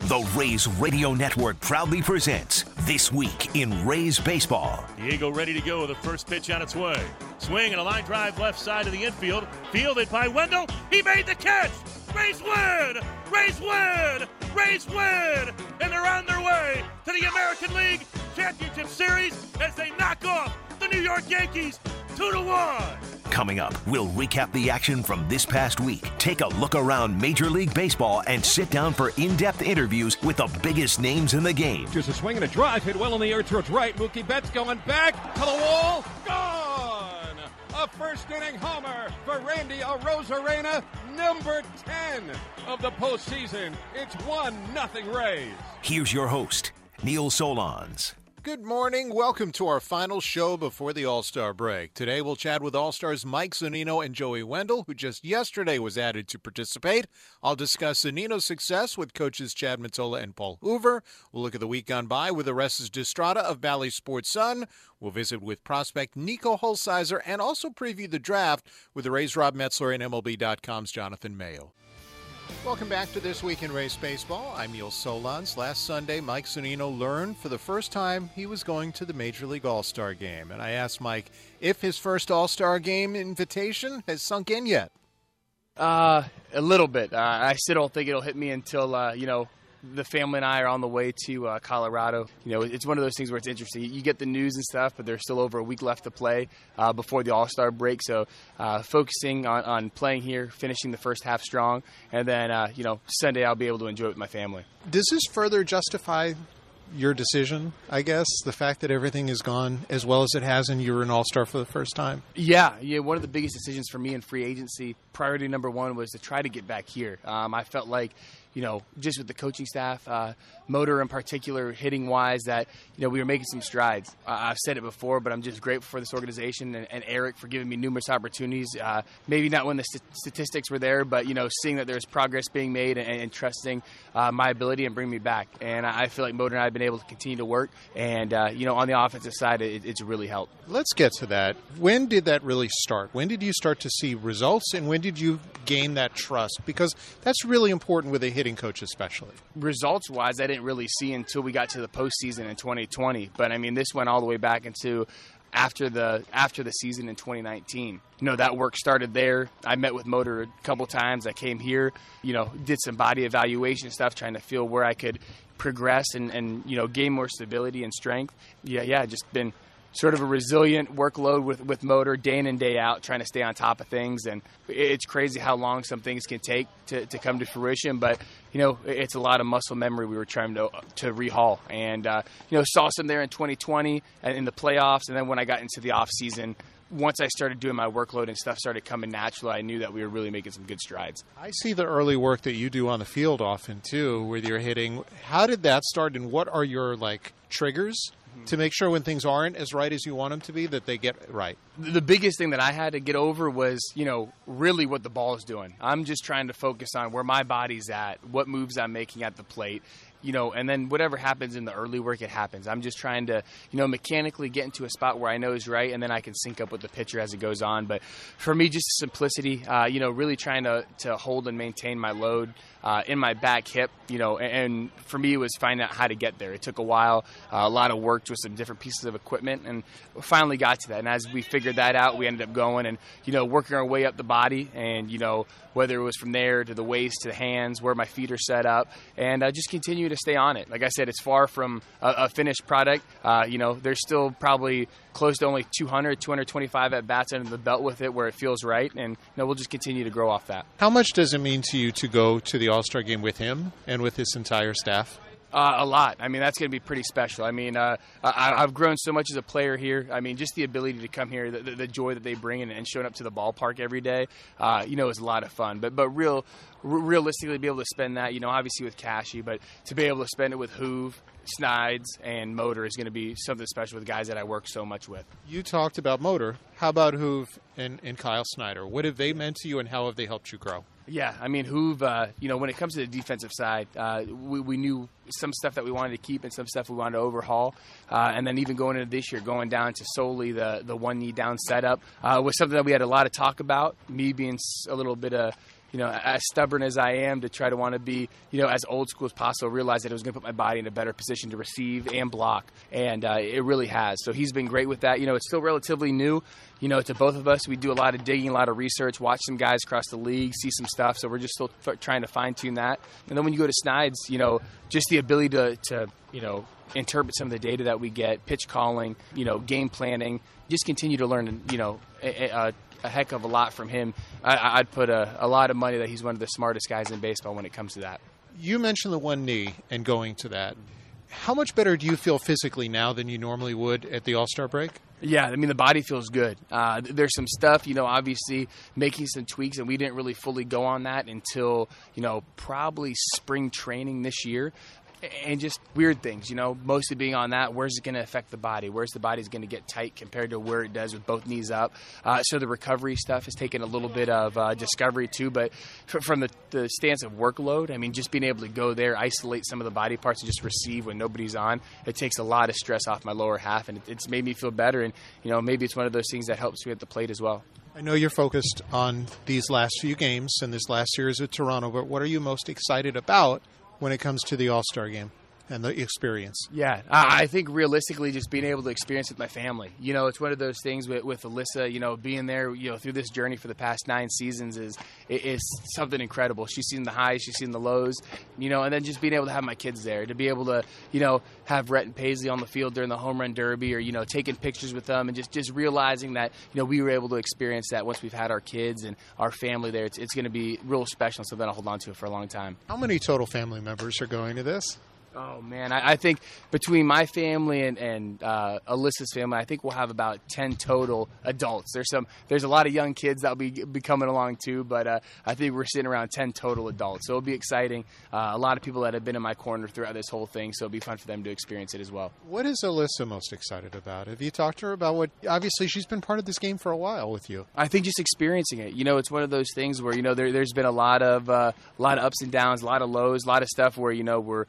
The Rays Radio Network proudly presents This Week in Rays Baseball. Diego ready to go with the first pitch on its way. Swing and a line drive left side of the infield. Fielded by Wendle. He made the catch. Rays win! Rays win! Rays win! And they're on their way to the American League Championship Series as they knock off the New York Yankees 2 to 1. Coming up, we'll recap the action from this past week, take a look around Major League Baseball, and sit down for in depth interviews with the biggest names in the game. Just a swing and a drive hit well in the air towards right. Mookie Betts going back to the wall. Gone! A first inning homer for Randy Arozarena, number 10 of the postseason. It's 1 nothing Rays. Here's your host, Neil Solondz. Good morning. Welcome to our final show before the All Star break. Today we'll chat with All Stars Mike Zunino and Joey Wendle, who just yesterday was added to participate. I'll discuss Zunino's success with coaches Chad Mottola and Paul Hoover. We'll look at the week gone by with Orestes Destrada of Bally Sports Sun. We'll visit with prospect Nico Hulsizer and also preview the draft with the Rays Rob Metzler and MLB.com's Jonathan Mayo. Welcome back to This Week in Rays Baseball. I'm Neil Solondz. Last Sunday, Mike Zunino learned for the first time he was going to the Major League All Star game. And I asked Mike if his first All Star game invitation has sunk in yet. Uh, a little bit. Uh, I still don't think it'll hit me until, uh, you know, the family and I are on the way to uh, Colorado. You know, it's one of those things where it's interesting. You get the news and stuff, but there's still over a week left to play uh, before the All Star break. So, uh, focusing on, on playing here, finishing the first half strong, and then uh, you know Sunday I'll be able to enjoy it with my family. Does this further justify your decision, I guess, the fact that everything has gone as well as it has and you're an all star for the first time? Yeah, yeah. One of the biggest decisions for me in free agency, priority number one was to try to get back here. Um, I felt like, you know, just with the coaching staff, uh, motor in particular, hitting wise, that, you know, we were making some strides. Uh, I've said it before, but I'm just grateful for this organization and, and Erik for giving me numerous opportunities. Uh, maybe not when the st- statistics were there, but, you know, seeing that there's progress being made and, and trusting uh, my ability and bring me back. And I feel like Motor and I have been able to continue to work. And, uh, you know, on the offensive side, it, it's really helped. Let's get to that. When did that really start? When did you start to see results and when did you gain that trust? Because that's really important with a hitting coach, especially. Results wise, I didn't really see until we got to the postseason in 2020. But I mean, this went all the way back into after the after the season in 2019. You know that work started there. I met with Motor a couple times. I came here, you know, did some body evaluation stuff, trying to feel where I could progress and, and you know gain more stability and strength. Yeah, yeah, just been sort of a resilient workload with, with motor day in and day out, trying to stay on top of things. And it's crazy how long some things can take to, to come to fruition. But, you know, it's a lot of muscle memory we were trying to, to rehaul. And, uh, you know, saw some there in 2020 and in the playoffs. And then when I got into the off season, once I started doing my workload and stuff started coming naturally, I knew that we were really making some good strides. I see the early work that you do on the field often too, with your hitting. How did that start, and what are your like triggers to make sure when things aren't as right as you want them to be that they get right? The biggest thing that I had to get over was, you know, really what the ball is doing. I'm just trying to focus on where my body's at, what moves I'm making at the plate, you know, and then whatever happens in the early work, it happens. I'm just trying to, you know, mechanically get into a spot where I know is right, and then I can sync up with the pitcher as it goes on. But for me, just simplicity, uh, you know, really trying to, to hold and maintain my load uh, in my back hip, you know, and, and for me, it was finding out how to get there. It took a while, uh, a lot of work with some different pieces of equipment, and finally got to that. And as we figured that out, we ended up going and, you know, working our way up the body, and, you know, whether it was from there to the waist to the hands, where my feet are set up, and uh, just continue to stay on it. Like I said, it's far from a, a finished product. Uh, you know, there's still probably close to only 200, 225 at bats under the belt with it where it feels right, and you know, we'll just continue to grow off that. How much does it mean to you to go to the All Star game with him and with his entire staff? Uh, a lot. I mean, that's going to be pretty special. I mean, uh, I, have grown so much as a player here. I mean, just the ability to come here, the, the, the joy that they bring in, and showing up to the ballpark every day, uh, you know, is a lot of fun. But but real, realistically, be able to spend that, you know, obviously with Cashy, but to be able to spend it with Hoove, Snides, and Motor is going to be something special with guys that I work so much with. You talked about Motor. How about Hoove and, and Kyle Snyder? What have they meant to you, and how have they helped you grow? Yeah, I mean, Hoove, uh, you know, when it comes to the defensive side, uh, we, we, knew some stuff that we wanted to keep and some stuff we wanted to overhaul. Uh, and then even going into this year, going down to solely the, the one knee down setup uh, was something that we had a lot of talk about. Me being a little bit of you know, as stubborn as I am to try to want to be, you know, as old school as possible, realize that it was going to put my body in a better position to receive and block, and uh, it really has. So he's been great with that. You know, it's still relatively new, you know, to both of us. We do a lot of digging, a lot of research, watch some guys across the league, see some stuff. So we're just still f- trying to fine tune that. And then when you go to Snides, you know, just the ability to, to you know, interpret some of the data that we get, pitch calling, you know, game planning, just continue to learn, you know, a heck of a lot from him. I, would put a, a lot of money that he's one of the smartest guys in baseball when it comes to that. You mentioned the one knee and going to that. How much better do you feel physically now than you normally would at the All Star break? Yeah, I mean the body feels good. Uh, there's some stuff, you know, obviously making some tweaks, and we didn't really fully go on that until you know probably spring training this year and just weird things, you know, mostly being on that. Where's it going to affect the body? Where's the body's going to get tight compared to where it does with both knees up? Uh, so the recovery stuff has taken a little bit of uh, discovery too. But from the, the stance of workload, I mean, just being able to go there, isolate some of the body parts, and just receive when nobody's on, it takes a lot of stress off my lower half, and it's made me feel better. And you know, maybe it's one of those things that helps me at the plate as well. I know you're focused on these last few games and this last series with Toronto, but what are you most excited about when it comes to the All Star game? And the experience. Yeah, I think realistically, just being able to experience with my family. You know, it's one of those things with, with Alyssa. You know, being there, you know, through this journey for the past nine seasons is is something incredible. She's seen the highs, she's seen the lows. You know, and then just being able to have my kids there, to be able to, you know, have Rhett and Paisley on the field during the home run derby, or you know, taking pictures with them, and just just realizing that you know we were able to experience that once we've had our kids and our family there. It's, it's going to be real special, so then I'll hold on to it for a long time. How many total family members are going to this? Oh man, I, I, think between my family and, and uh, Alyssa's family, I think we'll have about ten total adults. There's some, there's a lot of young kids that'll be be coming along too, but uh, I think we're sitting around ten total adults. So it'll be exciting. Uh, a lot of people that have been in my corner throughout this whole thing, so it'll be fun for them to experience it as well. What is Alyssa most excited about? Have you talked to her about what? Obviously, she's been part of this game for a while with you. I think just experiencing it. You know, it's one of those things where you know there, has been a lot of uh, a lot of ups and downs, a lot of lows, a lot of stuff where you know we're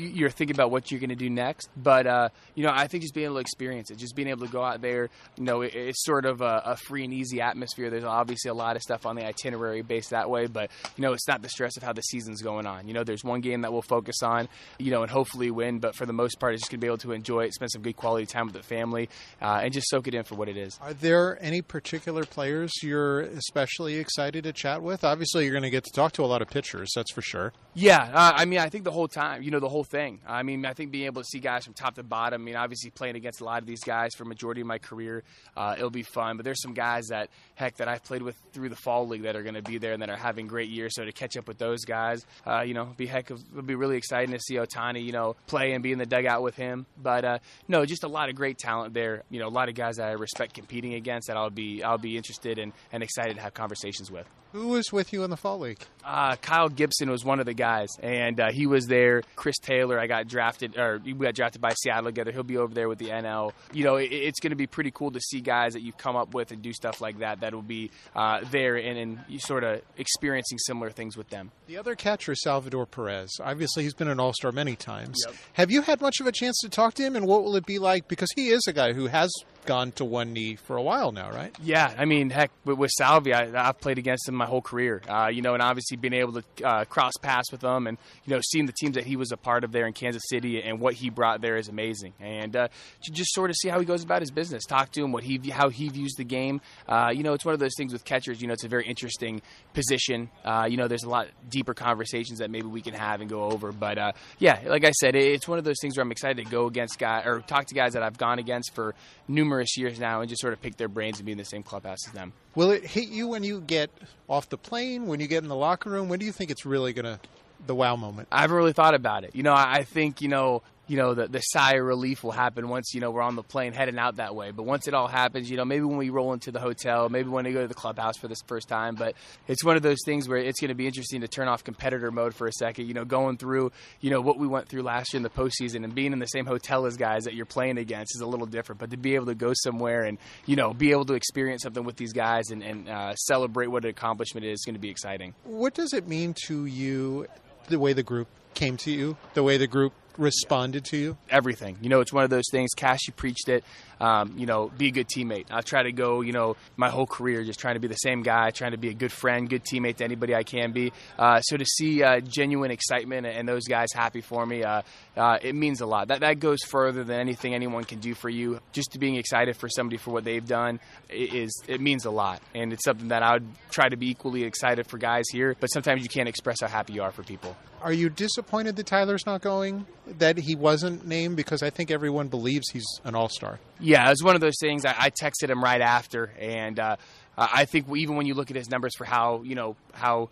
you're thinking about what you're going to do next. But uh, you know, I think just being able to experience it, just being able to go out there, you know, it, it's sort of a, a, free and easy atmosphere. There's obviously a lot of stuff on the itinerary based that way, but you know, it's not the stress of how the season's going on. You know, there's one game that we'll focus on, you know, and hopefully win. But for the most part, it's just going to be able to enjoy it, spend some good quality time with the family, uh, and just soak it in for what it is. Are there any particular players you're especially excited to chat with? Obviously, you're going to get to talk to a lot of pitchers, that's for sure. Yeah, uh, I mean, I think the whole time, you know, the whole thing. I mean, I think being able to see guys from top to bottom. I mean, obviously playing against a lot of these guys for majority of my career, uh, it'll be fun. But there's some guys that heck that I've played with through the fall league that are going to be there and that are having great years. So to catch up with those guys, uh, you know, be heck of, it'll be really exciting to see Ohtani, you know, play and be in the dugout with him. But uh, no, just a lot of great talent there. You know, a lot of guys that I respect competing against that I'll be I'll be interested in and excited to have conversations with. Who was with you in the fall league? Uh, Kyle Gibson was one of the guys, and uh, he was there. Chris Taylor, I got drafted, or we got drafted by Seattle together. He'll be over there with the NL. You know, it, it's going to be pretty cool to see guys that you've come up with and do stuff like that. That will be uh, there and, and you sort of experiencing similar things with them. The other catcher, Salvador Perez. Obviously, he's been an All Star many times. Yep. Have you had much of a chance to talk to him, and what will it be like? Because he is a guy who has gone to one knee for a while now, right? Yeah, I mean, heck, with, with Salvi, I, have played against him my whole career. Uh, you know, and obviously being able to uh, cross paths with him, and you know, seeing the teams that he was a part of there in Kansas City and what he brought there is amazing. And uh, to just sort of see how he goes about his business, talk to him, what he how he views the game. Uh, you know, it's one of those things with catchers. You know, it's a very interesting position. Uh, you know, there's a lot deeper conversations that maybe we can have and go over. But uh, yeah, like I said, it's one of those things where I'm excited to go against guys or talk to guys that I've gone against for numerous years now and just sort of pick their brains and be in the same clubhouse as them. Will it hit you when you get off the plane, when you get in the locker room? When do you think it's really going to the wow moment? I haven't really thought about it. You know, I think you know you know, the, the sigh of relief will happen once, you know, we're on the plane heading out that way. But once it all happens, you know, maybe when we roll into the hotel, maybe when we go to the clubhouse for this first time. But it's one of those things where it's going to be interesting to turn off competitor mode for a second, you know, going through, you know, what we went through last year in the postseason and being in the same hotel as guys that you're playing against is a little different. But to be able to go somewhere and, you know, be able to experience something with these guys and, and uh, celebrate what an accomplishment is, is going to be exciting. What does it mean to you, the way the group came to you, the way the group responded to you? Everything. You know, it's one of those things. Cashy preached it. Um, you know, be a good teammate. I try to go, you know, my whole career just trying to be the same guy, trying to be a good friend, good teammate to anybody I can be. Uh, so to see uh, genuine excitement and those guys happy for me, uh, uh, it means a lot. That that goes further than anything anyone can do for you. Just being excited for somebody for what they've done is it means a lot, and it's something that I would try to be equally excited for guys here. But sometimes you can't express how happy you are for people. Are you disappointed that Tyler's not going? That he wasn't named because I think everyone believes he's an all star. Yeah, it was one of those things. I, I texted him right after, and uh, I think even when you look at his numbers for how you know how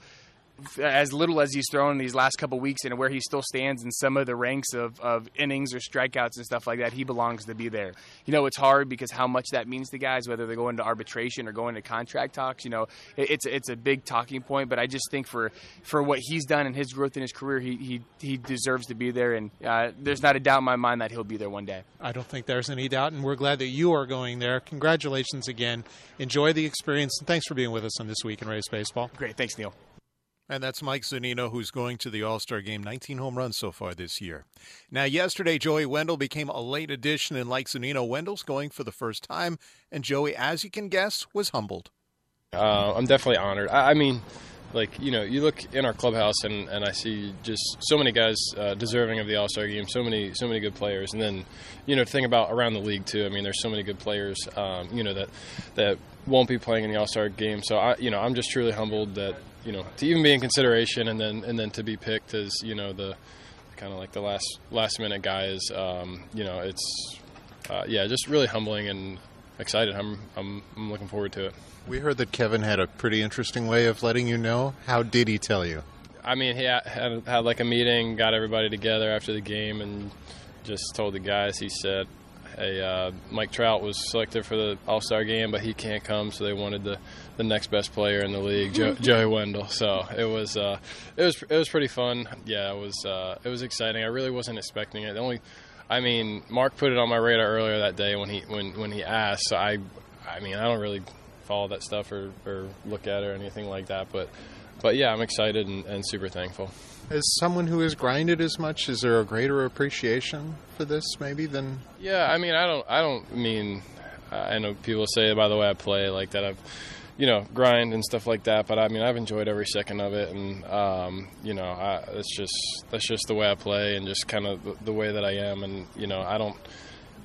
as little as he's thrown in these last couple weeks and where he still stands in some of the ranks of, of innings or strikeouts and stuff like that, he belongs to be there. You know, it's hard because how much that means to guys, whether they go into arbitration or go into contract talks. You know, it, it's it's a big talking point. But I just think for for what he's done and his growth in his career, he he, he deserves to be there. And uh, there's not a doubt in my mind that he'll be there one day. I don't think there's any doubt, and we're glad that you are going there. Congratulations again. Enjoy the experience, and thanks for being with us on this week in Rays baseball. Great, thanks, Neil. And that's Mike Zunino, who's going to the All Star game. 19 home runs so far this year. Now, yesterday, Joey Wendle became a late addition, and like Zunino, Wendle's going for the first time. And Joey, as you can guess, was humbled. Uh, I'm definitely honored. I, I, mean, like, you know, you look in our clubhouse, and, and I see just so many guys uh, deserving of the All Star game, so many, so many good players. And then, you know, think about around the league, too. I mean, there's so many good players, um, you know, that, that won't be playing in the All Star game. So, I, you know, I'm just truly humbled that you know to even be in consideration and then and then to be picked as you know the kind of like the last last minute guy is um, you know it's uh, yeah just really humbling and excited. I'm, I'm I'm looking forward to it. We heard that Kevin had a pretty interesting way of letting you know. How did he tell you? I mean he had, had, had like a meeting got everybody together after the game and just told the guys he said hey, uh, Mike Trout was selected for the All Star game, but he can't come, so they wanted the, the next best player in the league, jo- Joey Wendle. So it was uh, it was it was pretty fun. Yeah, it was uh, it was exciting. I really wasn't expecting it. The only, I mean, Mark put it on my radar earlier that day when he when when he asked. So I, I mean, I don't really follow that stuff or, or look at it or anything like that, but but yeah, I'm excited and, and super thankful. As someone who has grinded as much, is there a greater appreciation for this maybe than? Yeah, I mean, I don't, I don't mean, I know people say by the way I play like that I've, you know, grind and stuff like that. But I mean, I've enjoyed every second of it, and um, you know, I, it's just that's just the way I play and just kind of the, the way that I am, and you know, I don't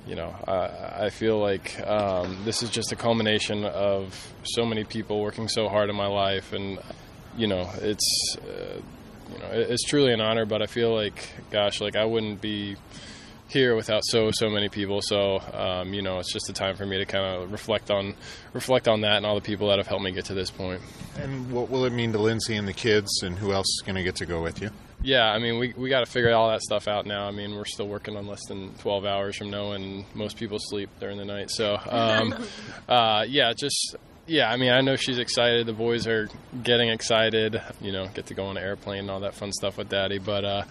you know, I, I feel like um, this is just a culmination of so many people working so hard in my life, and you know, it's uh, you know, it's truly an honor. But I feel like, gosh, like I wouldn't be here without so so many people. So um, you know, it's just a time for me to kind of reflect on reflect on that and all the people that have helped me get to this point. And what will it mean to Lindsay and the kids, and who else is going to get to go with you? Yeah, I mean, we, we got to figure all that stuff out now. I mean, we're still working on less than 12 hours from now, and most people sleep during the night. So, um, uh, yeah, just yeah, I mean, I know she's excited. The boys are getting excited. You know, get to go on an airplane and all that fun stuff with Daddy. But, uh,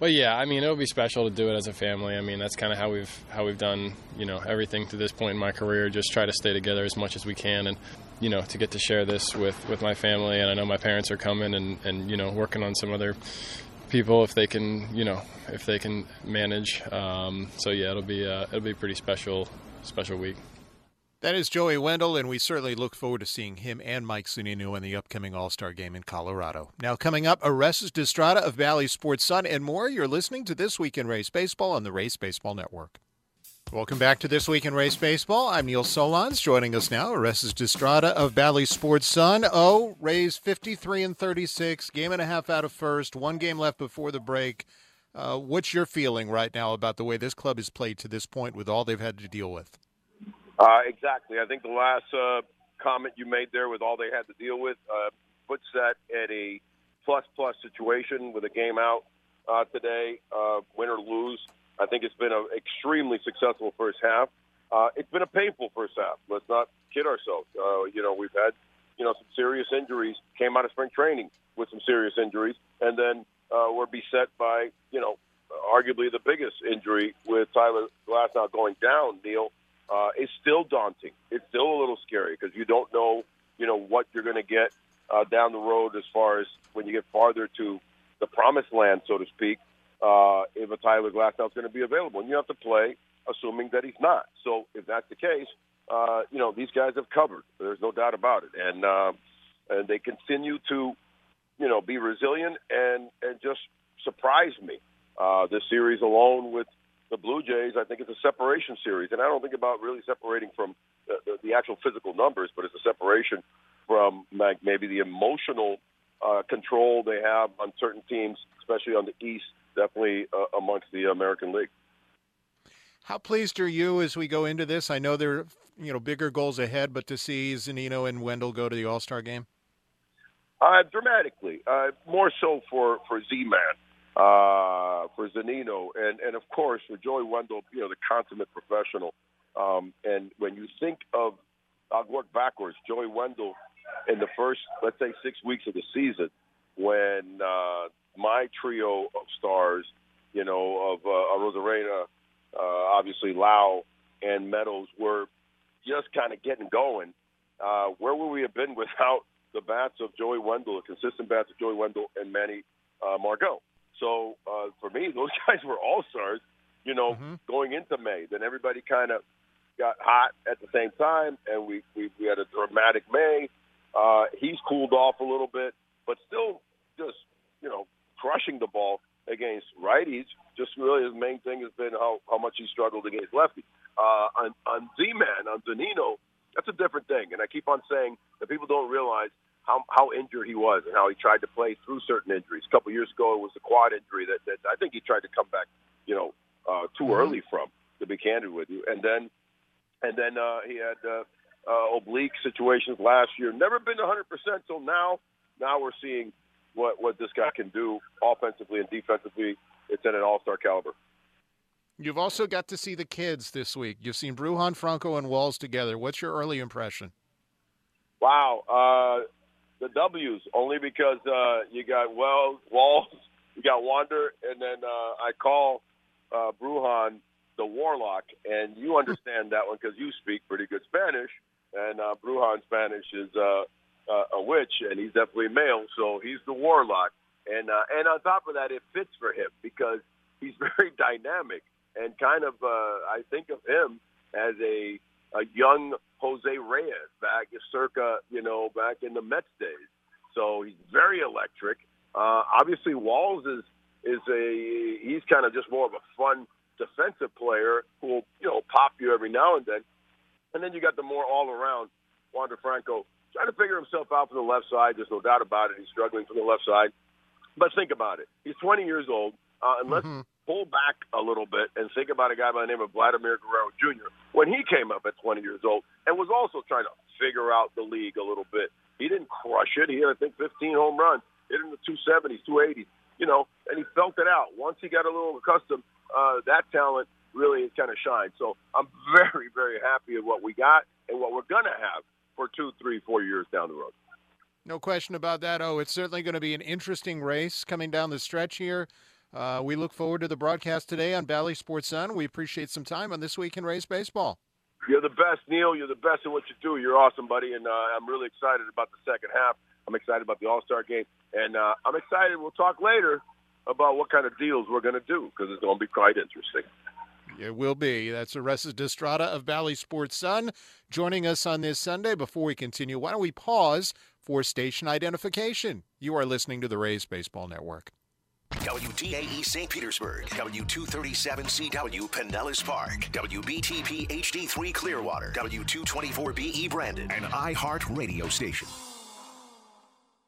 but yeah, I mean, it'll be special to do it as a family. I mean, that's kind of how we've how we've done. You know, everything to this point in my career. Just try to stay together as much as we can, and you know, to get to share this with with my family. And I know my parents are coming, and and you know, working on some other people if they can, you know, if they can manage. Um, so yeah, it'll be uh, it'll be pretty special special week. That is Joey Wendle, and we certainly look forward to seeing him and Mike Zunino in the upcoming All Star game in Colorado. Now, coming up, Orestes Destrada of Bally Sports Sun and more. You're listening to This Week in Rays Baseball on the Rays Baseball Network. Welcome back to This Week in Rays Baseball. I'm Neil Solondz. Joining us now, Orestes Destrada of Bally Sports Sun. Oh, Rays 53 and 36, game and a half out of first, one game left before the break. Uh, what's your feeling right now about the way this club has played to this point with all they've had to deal with? Uh, exactly. I think the last uh, comment you made there with all they had to deal with uh, puts that at a plus plus situation with a game out uh, today, uh, win or lose. I think it's been an extremely successful first half. Uh, it's been a painful first half. Let's not kid ourselves. Uh, you know, we've had you know some serious injuries. Came out of spring training with some serious injuries, and then uh, we're beset by you know arguably the biggest injury with Tyler Glasnow going down. Neil uh, is still daunting. It's still a little scary because you don't know you know what you're going to get uh, down the road as far as when you get farther to the promised land, so to speak. Uh, if a Tyler Glasnow is going to be available, and you have to play assuming that he's not. So if that's the case, uh, you know these guys have covered. There's no doubt about it, and uh, and they continue to, you know, be resilient and and just surprise me. Uh, this series alone with the Blue Jays, I think it's a separation series, and I don't think about really separating from the, the, the actual physical numbers, but it's a separation from like maybe the emotional uh, control they have on certain teams, especially on the East, definitely uh, amongst the American League. How pleased are you as we go into this? I know there are you know bigger goals ahead, but to see Zunino and Wendle go to the All Star game. Uh, dramatically, uh, more so for for Z-Man, uh, for Zunino, and and of course for Joey Wendle, you know the consummate professional. Um, and when you think of, I'll work backwards. Joey Wendle in the first, let's say, six weeks of the season, when uh, my trio of stars, you know, of uh, Arozarena, uh, obviously Lowe and Meadows were just kind of getting going. Uh, where would we have been without the bats of Joey Wendle, the consistent bats of Joey Wendle and Manny uh, Margot? So uh, for me, those guys were all stars, you know, mm-hmm. going into May. Then everybody kind of got hot at the same time, and we, we, we had a dramatic May. Uh, he's cooled off a little bit, but still just, you know, crushing the ball against righties. Just really his main thing has been how, how much he struggled against lefties. Uh, on, on Z-Man, on Zunino, that's a different thing. And I keep on saying that people don't realize how, how injured he was and how he tried to play through certain injuries. A couple years ago, it was the quad injury that, that I think he tried to come back, you know, uh, too mm-hmm. early from, to be candid with you. And then, and then uh, he had uh, uh, oblique situations last year. Never been 100% till now. Now we're seeing what what this guy can do offensively and defensively. It's at an all star caliber. You've also got to see the kids this week. You've seen Bruján, Franco, and Walls together. What's your early impression? Wow, uh, the W's only because uh, you got Wells, Walls, you got Wander, and then uh, I call uh, Bruján the Warlock, and you understand that one because you speak pretty good Spanish, and uh, Bruján Spanish is uh, a witch, and he's definitely male, so he's the warlock. And uh, and on top of that, it fits for him because he's very dynamic and kind of uh, I think of him as a a young Jose Reyes back circa you know back in the Mets days. So he's very electric. Uh, obviously, Walls is is a he's kind of just more of a fun defensive player who will you know pop you every now and then. And then you got the more all around Wander Franco trying to figure himself out from the left side. There's no doubt about it. He's struggling from the left side. But think about it. He's 20 years old. Uh, and let's mm-hmm. pull back a little bit and think about a guy by the name of Vladimir Guerrero Jr. when he came up at 20 years old and was also trying to figure out the league a little bit. He didn't crush it. He had, I think, 15 home runs, hit in the 270s, 280s, you know, and he felt it out. Once he got a little accustomed, uh, that talent really kind of shined. So I'm very, very happy with what we got and what we're going to have for two, three, four years down the road. No question about that. Oh, it's certainly going to be an interesting race coming down the stretch here. Uh, we look forward to the broadcast today on Bally Sports Sun. We appreciate some time on this week in Rays baseball. You're the best, Neil. You're the best at what you do. You're awesome, buddy, and uh, I'm really excited about the second half. I'm excited about the All Star game, and uh, I'm excited. We'll talk later about what kind of deals we're going to do because it's going to be quite interesting. It will be. That's Orestes Destrada of Bally Sports Sun joining us on this Sunday. Before we continue, why don't we pause for station identification? You are listening to the Rays Baseball Network. WDAE St. Petersburg, W237CW Pinellas Park, WBTP HD3 Clearwater, W224BE Brandon, and iHeart Radio Station.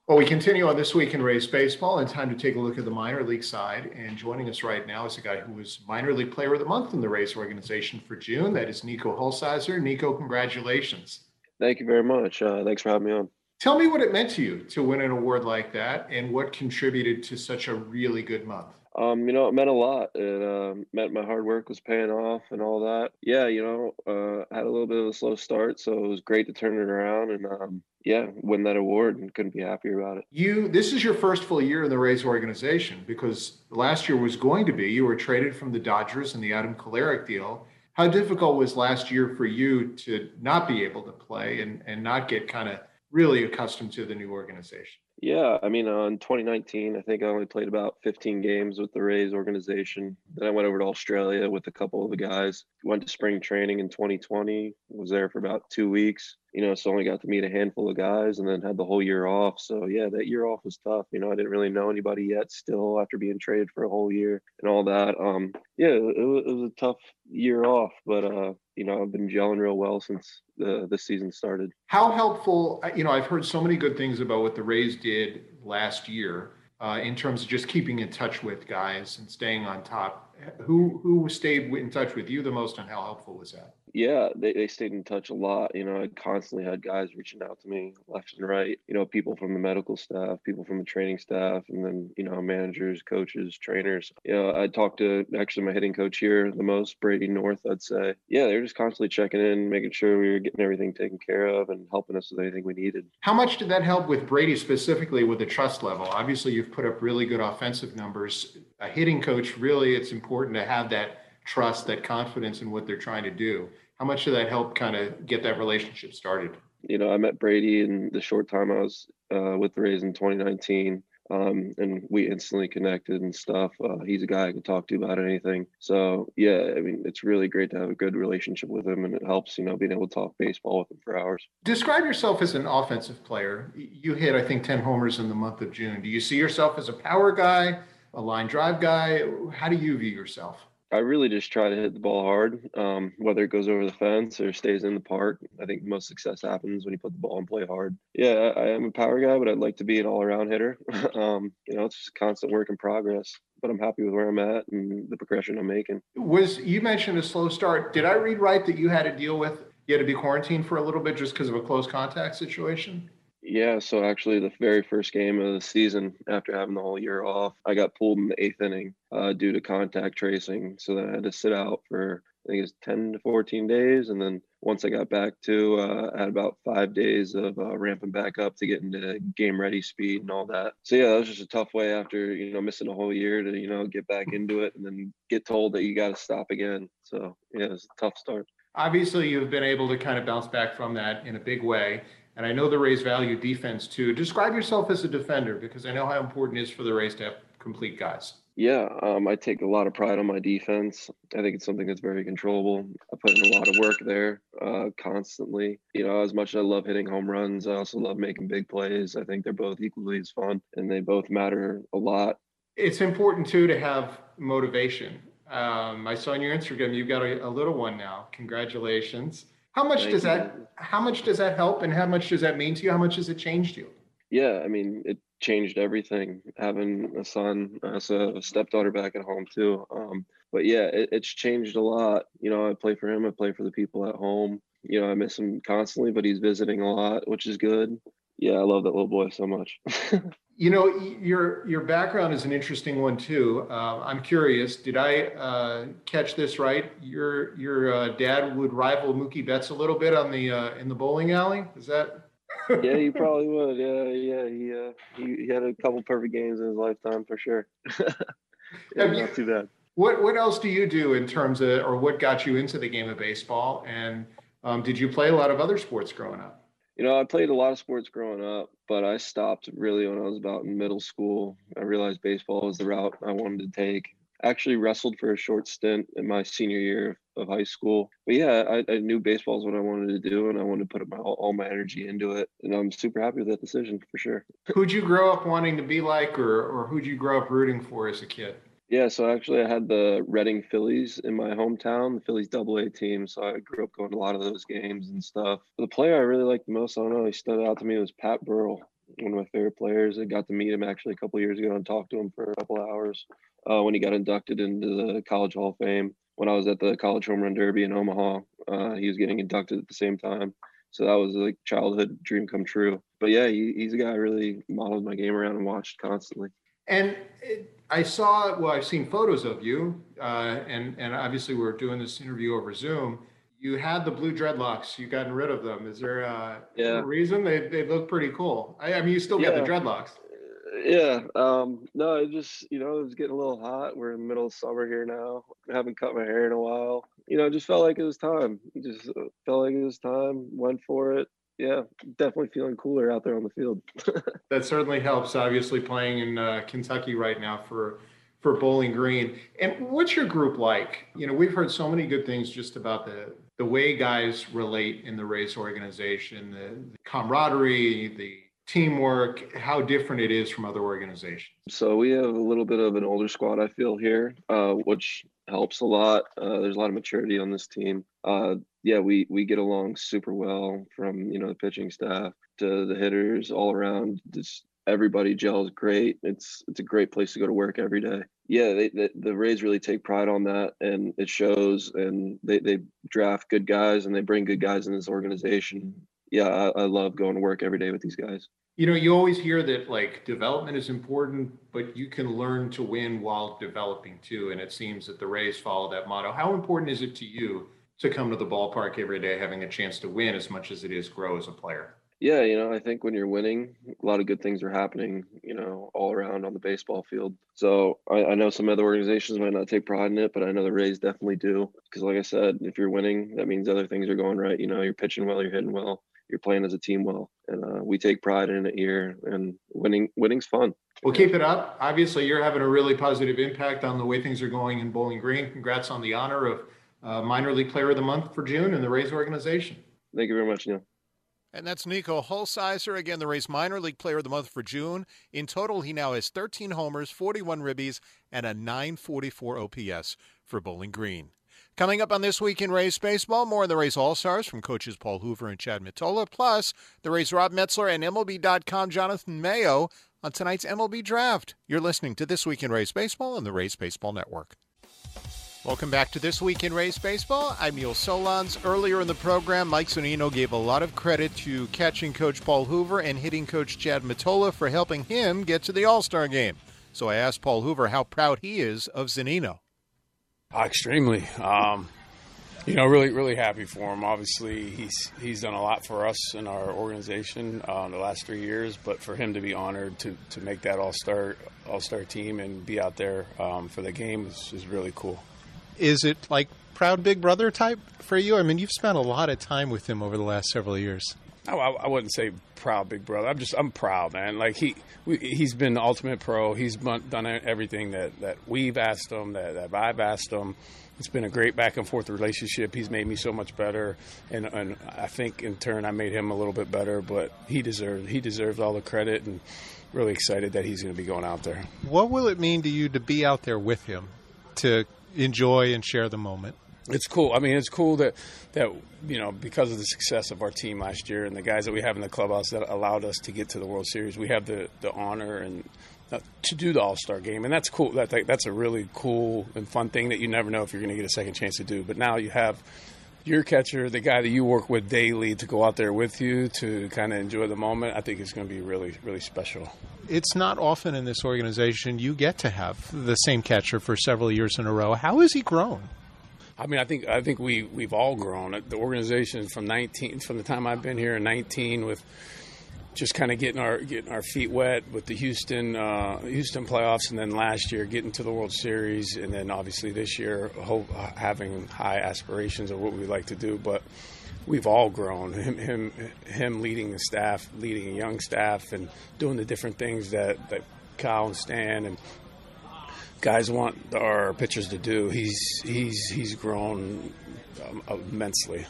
Well, we continue on this week in Rays baseball, and time to take a look at the minor league side. And joining us right now is a guy who was minor league player of the month in the Rays organization for June. That is Nico Hulsizer. Nico, congratulations! Thank you very much. Uh, thanks for having me on. Tell me what it meant to you to win an award like that and what contributed to such a really good month. Um, you know, it meant a lot. It uh, meant my hard work was paying off and all that. Yeah, you know, uh, I had a little bit of a slow start, so it was great to turn it around and um, yeah, win that award and couldn't be happier about it. You, this is your first full year in the Rays organization because last year was going to be you were traded from the Dodgers in the Adam Kolarek deal. How difficult was last year for you to not be able to play and, and not get kind of really accustomed to the new organization? Yeah, I mean, in 2019, I think I only played about 15 games with the Rays organization. Then I went over to Australia with a couple of the guys. Went to spring training in 2020. Was there for about two weeks you know, so only got to meet a handful of guys and then had the whole year off. So yeah, that year off was tough. You know, I didn't really know anybody yet still after being traded for a whole year and all that. Um, yeah, it, was, it was a tough year off, but uh, you know, I've been gelling real well since the the season started. How helpful, uh, you know, I've heard so many good things about what the Rays did last year uh, in terms of just keeping in touch with guys and staying on top. Who who stayed in touch with you the most, and how helpful was that? Yeah, they, they stayed in touch a lot. You know, I constantly had guys reaching out to me left and right. You know, people from the medical staff, people from the training staff, and then, you know, managers, coaches, trainers. You know, I talked to actually my hitting coach here the most, Brady North, I'd say. Yeah, they're just constantly checking in, making sure we were getting everything taken care of and helping us with anything we needed. How much did that help with Brady specifically with the trust level? Obviously, you've put up really good offensive numbers. A hitting coach, really, it's important to have that trust, that confidence in what they're trying to do. How much did that help kind of get that relationship started? You know, I met Brady in the short time I was uh, with the Rays in 2019. Um, and we instantly connected and stuff. Uh, he's a guy I can talk to about anything. So yeah, I mean, it's really great to have a good relationship with him, and it helps, you know, being able to talk baseball with him for hours. Describe yourself as an offensive player. You hit, I think, ten homers in the month of June. Do you see yourself as a power guy, a line drive guy? How do you view yourself? I really just try to hit the ball hard, um, whether it goes over the fence or stays in the park. I think most success happens when you put the ball and play hard. Yeah, I, I am a power guy, but I'd like to be an all-around hitter. um, you know, it's just constant work in progress. But I'm happy with where I'm at and the progression I'm making. Was you mentioned a slow start? Did I read right that you had to deal with you had to be quarantined for a little bit just because of a close contact situation? Yeah, so actually, the very first game of the season, after having the whole year off, I got pulled in the eighth inning uh, due to contact tracing. So then I had to sit out for I think it's 10 to 14 days. And then once I got back to, uh, I had about five days of uh, ramping back up to get into game ready speed and all that. So yeah, that was just a tough way after, you know, missing a whole year to, you know, get back into it and then get told that you got to stop again. So yeah, it was a tough start. Obviously, you've been able to kind of bounce back from that in a big way. And I know the Rays value defense too. Describe yourself as a defender because I know how important it is for the Rays to have complete guys. Yeah, um, I take a lot of pride on my defense. I think it's something that's very controllable. I put in a lot of work there uh, constantly. You know, as much as I love hitting home runs, I also love making big plays. I think they're both equally as fun and they both matter a lot. It's important too to have motivation. Um, I saw on your Instagram you've got a, a little one now. Congratulations. How much Thank does you. that how much does that help and how much does that mean to you? How much has it changed you? Yeah, I mean, it changed everything having a son as a stepdaughter back at home too. Um, but yeah, it, it's changed a lot. You know, I play for him, I play for the people at home. You know, I miss him constantly, but he's visiting a lot, which is good. Yeah, I love that little boy so much. You know, your your background is an interesting one too. Uh, I'm curious. Did I uh, catch this right? Your your uh, dad would rival Mookie Betts a little bit on the uh, in the bowling alley. Is that? yeah, he probably would. Yeah, yeah. He, uh, he he had a couple perfect games in his lifetime for sure. yeah, not too bad. What what else do you do in terms of, or what got you into the game of baseball? And um, did you play a lot of other sports growing up? You know, I played a lot of sports growing up, but I stopped really when I was about in middle school. I realized baseball was the route I wanted to take. I actually wrestled for a short stint in my senior year of high school. But yeah, I, I knew baseball is what I wanted to do, and I wanted to put my, all my energy into it. And I'm super happy with that decision for sure. Who'd you grow up wanting to be like, or, or who'd you grow up rooting for as a kid? Yeah, so actually, I had the Reading Phillies in my hometown, the Phillies Double A team. So I grew up going to a lot of those games and stuff. But the player I really liked the most, I don't know, he stood out to me was Pat Burrell, one of my favorite players. I got to meet him actually a couple years ago and talk to him for a couple hours uh, when he got inducted into the College Hall of Fame. When I was at the College Home Run Derby in Omaha, uh, he was getting inducted at the same time. So that was like childhood dream come true. But yeah, he, he's a guy I really modeled my game around and watched constantly. And it, I saw, well, I've seen photos of you, uh, and and obviously we're doing this interview over Zoom. You had the blue dreadlocks. you've gotten rid of them. Is there a, yeah. reason? They they look pretty cool. I, I mean, you still got the dreadlocks. Yeah. Um, no, it just, you know, it was getting a little hot. We're in the middle of summer here now. I haven't cut my hair in a while. You know, it just felt like it was time. Just uh, felt like it was time. Went for it. Yeah, definitely feeling cooler out there on the field. That certainly helps. Obviously, playing in uh, Kentucky right now for for Bowling Green. And what's your group like? You know, we've heard so many good things just about the the way guys relate in the Rays organization, the, the camaraderie, the teamwork, how different it is from other organizations. So we have a little bit of an older squad, I feel here, uh, which helps a lot. Uh, there's a lot of maturity on this team. Uh, yeah, we we get along super well from you know the pitching staff to the hitters all around. Just everybody gels great. It's it's a great place to go to work every day. Yeah, they, they, the Rays really take pride on that, and it shows. And they they draft good guys, and they bring good guys in this organization. Yeah, I, I love going to work every day with these guys. You know, you always hear that like development is important, but you can learn to win while developing too. And it seems that the Rays follow that motto. How important is it to you to come to the ballpark every day having a chance to win as much as it is grow as a player? Yeah, you know, I think when you're winning, a lot of good things are happening, you know, all around on the baseball field. So I, I know some other organizations might not take pride in it, but I know the Rays definitely do. Because, like I said, if you're winning, that means other things are going right. You know, you're pitching well, you're hitting well, you're playing as a team well, and uh, we take pride in it here. And winning, winning's fun. Well, keep it up. Obviously, you're having a really positive impact on the way things are going in Bowling Green. Congrats on the honor of uh, minor league player of the month for June in the Rays organization. Thank you very much, Neil. And that's Nico Hulsizer, again, the Rays minor league player of the month for June. In total, he now has 13 homers, 41 ribbies, and a 944 OPS for Bowling Green. Coming up on This Week in Rays Baseball, more of the Rays All Stars from coaches Paul Hoover and Chad Mottola, plus the Rays Rob Metzler and MLB.com Jonathan Mayo on tonight's MLB Draft. You're listening to This Week in Rays Baseball on the Rays Baseball Network. Welcome back to This Week in Rays Baseball. I'm Neil Solondz. Earlier in the program, Mike Zunino gave a lot of credit to catching coach Paul Hoover and hitting coach Chad Mottola for helping him get to the All Star game. So I asked Paul Hoover how proud he is of Zunino. Uh, extremely. Um, you know, really, really happy for him. Obviously, he's he's done a lot for us in our organization uh, in the last three years. But for him to be honored to, to make that All Star All Star team and be out there um, for the game is, is really cool. Is it like proud big brother type for you? I mean, you've spent a lot of time with him over the last several years. I, I I wouldn't say proud big brother. I'm just I'm proud, man. Like he we, he's been the ultimate pro. He's done done everything that, that we've asked him, that, that I've asked him. It's been a great back and forth relationship. He's made me so much better, and, and I think in turn I made him a little bit better. But he deserved he deserves all the credit, and really excited that he's going to be going out there. What will it mean to you to be out there with him, to enjoy and share the moment? It's cool. I mean, it's cool that that you know because of the success of our team last year and the guys that we have in the clubhouse that allowed us to get to the World Series, we have the the honor and uh, to do the All Star game, and that's cool. That that's a really cool and fun thing that you never know if you're going to get a second chance to do. But now you have your catcher, the guy that you work with daily, to go out there with you to kind of enjoy the moment. I think it's going to be really really special. It's not often in this organization you get to have the same catcher for several years in a row. How has he grown? I mean, I think I think we we've all grown. The organization from 19 from the time I've been here in 19 with just kind of getting our getting our feet wet with the Houston uh, Houston playoffs, and then last year getting to the World Series, and then obviously this year hope, having high aspirations of what we like to do, but. We've all grown. Him, him, him leading the staff, leading a young staff, and doing the different things that, that Kyle and Stan and guys want our pitchers to do. He's he's he's grown um, immensely.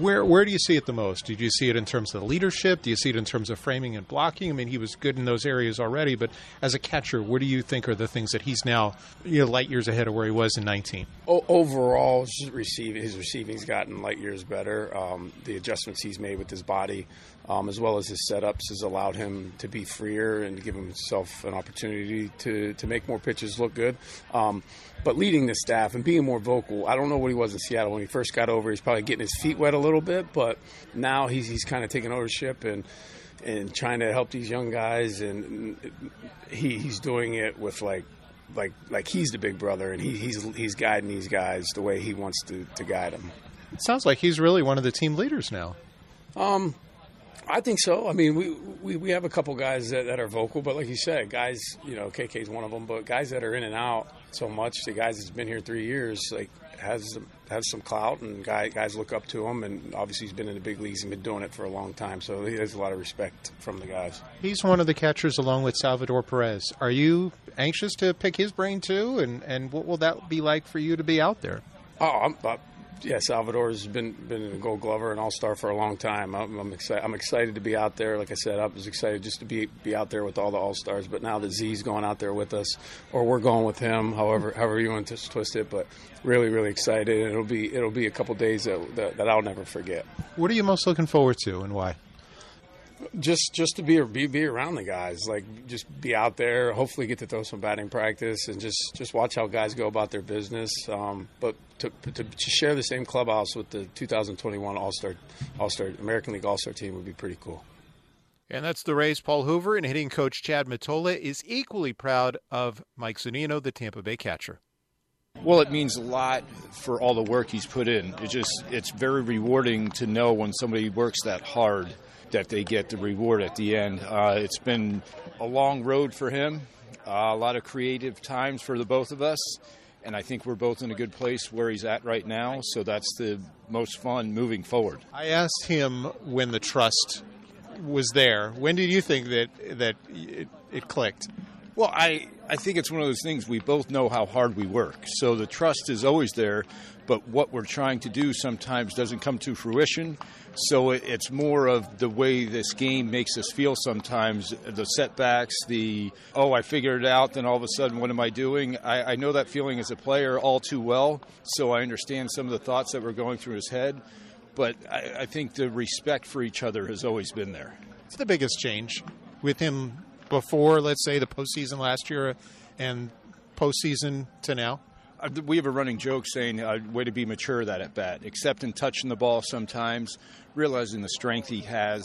Where where do you see it the most? Did you see it in terms of leadership? Do you see it in terms of framing and blocking? I mean, he was good in those areas already, but as a catcher, what do you think are the things that he's now you know, light years ahead of where he was in 19? O- overall, his receiving his receiving's gotten light years better. Um, the adjustments he's made with his body um, as well as his setups, has allowed him to be freer and to give himself an opportunity to, to make more pitches look good. Um, but leading the staff and being more vocal, I don't know what he was in Seattle when he first got over. He's probably getting his feet wet a little bit, but now he's he's kind of taking ownership and and trying to help these young guys, and he, he's doing it with like like like he's the big brother, and he, he's he's guiding these guys the way he wants to, to guide them. It sounds like he's really one of the team leaders now. Um, I think so. I mean, we, we, we have a couple guys that, that are vocal, but like you said, guys, you know, KK's one of them, but guys that are in and out so much, the guys that's been here three years, like has has some clout, and guy, guys look up to him, and obviously he's been in the big leagues and been doing it for a long time, so he has a lot of respect from the guys. He's one of the catchers along with Salvador Perez. Are you anxious to pick his brain too, and and what will that be like for you to be out there? Oh, I'm, uh, yeah, Salvador's been been a Gold Glover and All Star for a long time. I'm, I'm, excited. I'm excited to be out there. Like I said, I was excited just to be be out there with all the All Stars. But now that Z's going out there with us, or we're going with him, however however you want to twist it. But really, really excited. It'll be it'll be a couple days that, that, that I'll never forget. What are you most looking forward to, and why? Just just to be be be around the guys, like just be out there. Hopefully, get to throw some batting practice and just just watch how guys go about their business. Um, but to, to, to share the same clubhouse with the 2021 All Star All Star American League All Star team would be pretty cool. And that's the Rays. Paul Hoover and hitting coach Chad Mottola is equally proud of Mike Zunino, the Tampa Bay catcher. Well, it means a lot for all the work he's put in. It just it's very rewarding to know when somebody works that hard that they get the reward at the end. Uh, it's been a long road for him, uh, a lot of creative times for the both of us, and I think we're both in a good place where he's at right now. So that's the most fun moving forward. I asked him when the trust was there. When did you think that that it, it clicked? Well, I, I think it's one of those things we both know how hard we work. So the trust is always there, but what we're trying to do sometimes doesn't come to fruition. So it's more of the way this game makes us feel sometimes the setbacks, the, oh, I figured it out, then all of a sudden, what am I doing? I, I know that feeling as a player all too well, so I understand some of the thoughts that were going through his head. But I, I think the respect for each other has always been there. It's the biggest change with him before, let's say, the postseason last year and postseason to now? We have a running joke saying, uh, way to be mature that at bat, except in touching the ball sometimes, realizing the strength he has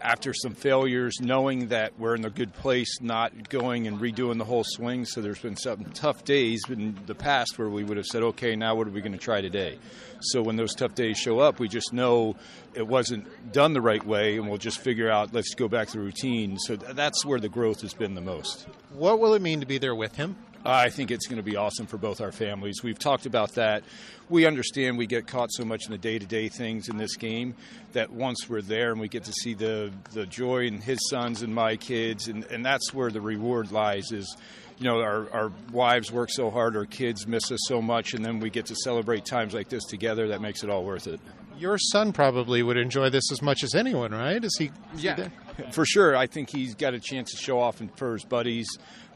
after some failures, knowing that we're in a good place, not going and redoing the whole swing. So there's been some tough days in the past where we would have said, okay, now what are we going to try today? So when those tough days show up, we just know it wasn't done the right way, and we'll just figure out, let's go back to routine. So that's where the growth has been the most. What will it mean to be there with him? I think it's going to be awesome for both our families. We've talked about that. We understand we get caught so much in the day to day things in this game that once we're there and we get to see the, the joy in his sons and my kids, and, and that's where the reward lies is you know, our, our wives work so hard, our kids miss us so much, and then we get to celebrate times like this together. That makes it all worth it. Your son probably would enjoy this as much as anyone, right? Is he? Is yeah, he for sure. I think he's got a chance to show off for his buddies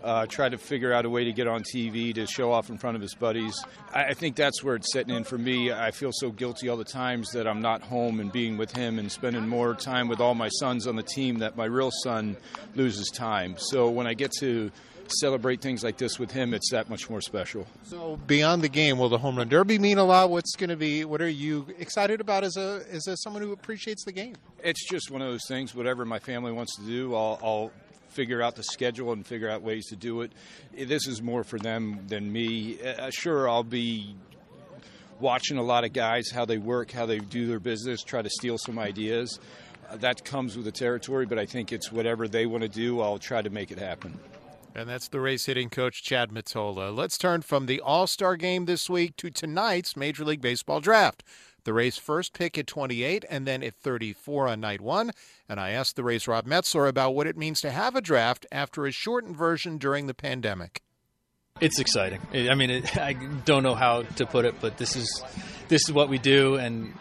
uh, try to figure out a way to get on TV to show off in front of his buddies. I, I, think that's where it's setting in for me. I feel so guilty all the times that I'm not home and being with him and spending more time with all my sons on the team that my real son loses time. So when I get to celebrate things like this with him, it's that much more special. So beyond the game, will the home run derby mean a lot? What's going to be? What are you excited about as a as a, someone who appreciates the game? It's just one of those things. Whatever my family wants to do, I'll, I'll figure out the schedule and figure out ways to do it. This is more for them than me. Uh, sure, I'll be watching a lot of guys how they work, how they do their business, try to steal some ideas. Uh, that comes with the territory, but I think it's whatever they want to do. I'll try to make it happen. And that's the Rays hitting coach Chad Mottola. Let's turn from the All Star game this week to tonight's Major League Baseball draft. The Rays first pick at 28 and then at 34 on night one. And I asked the Rays Rob Metzler about what it means to have a draft after a shortened version during the pandemic. It's exciting. I mean, it, I don't know how to put it, but this is this is what we do, and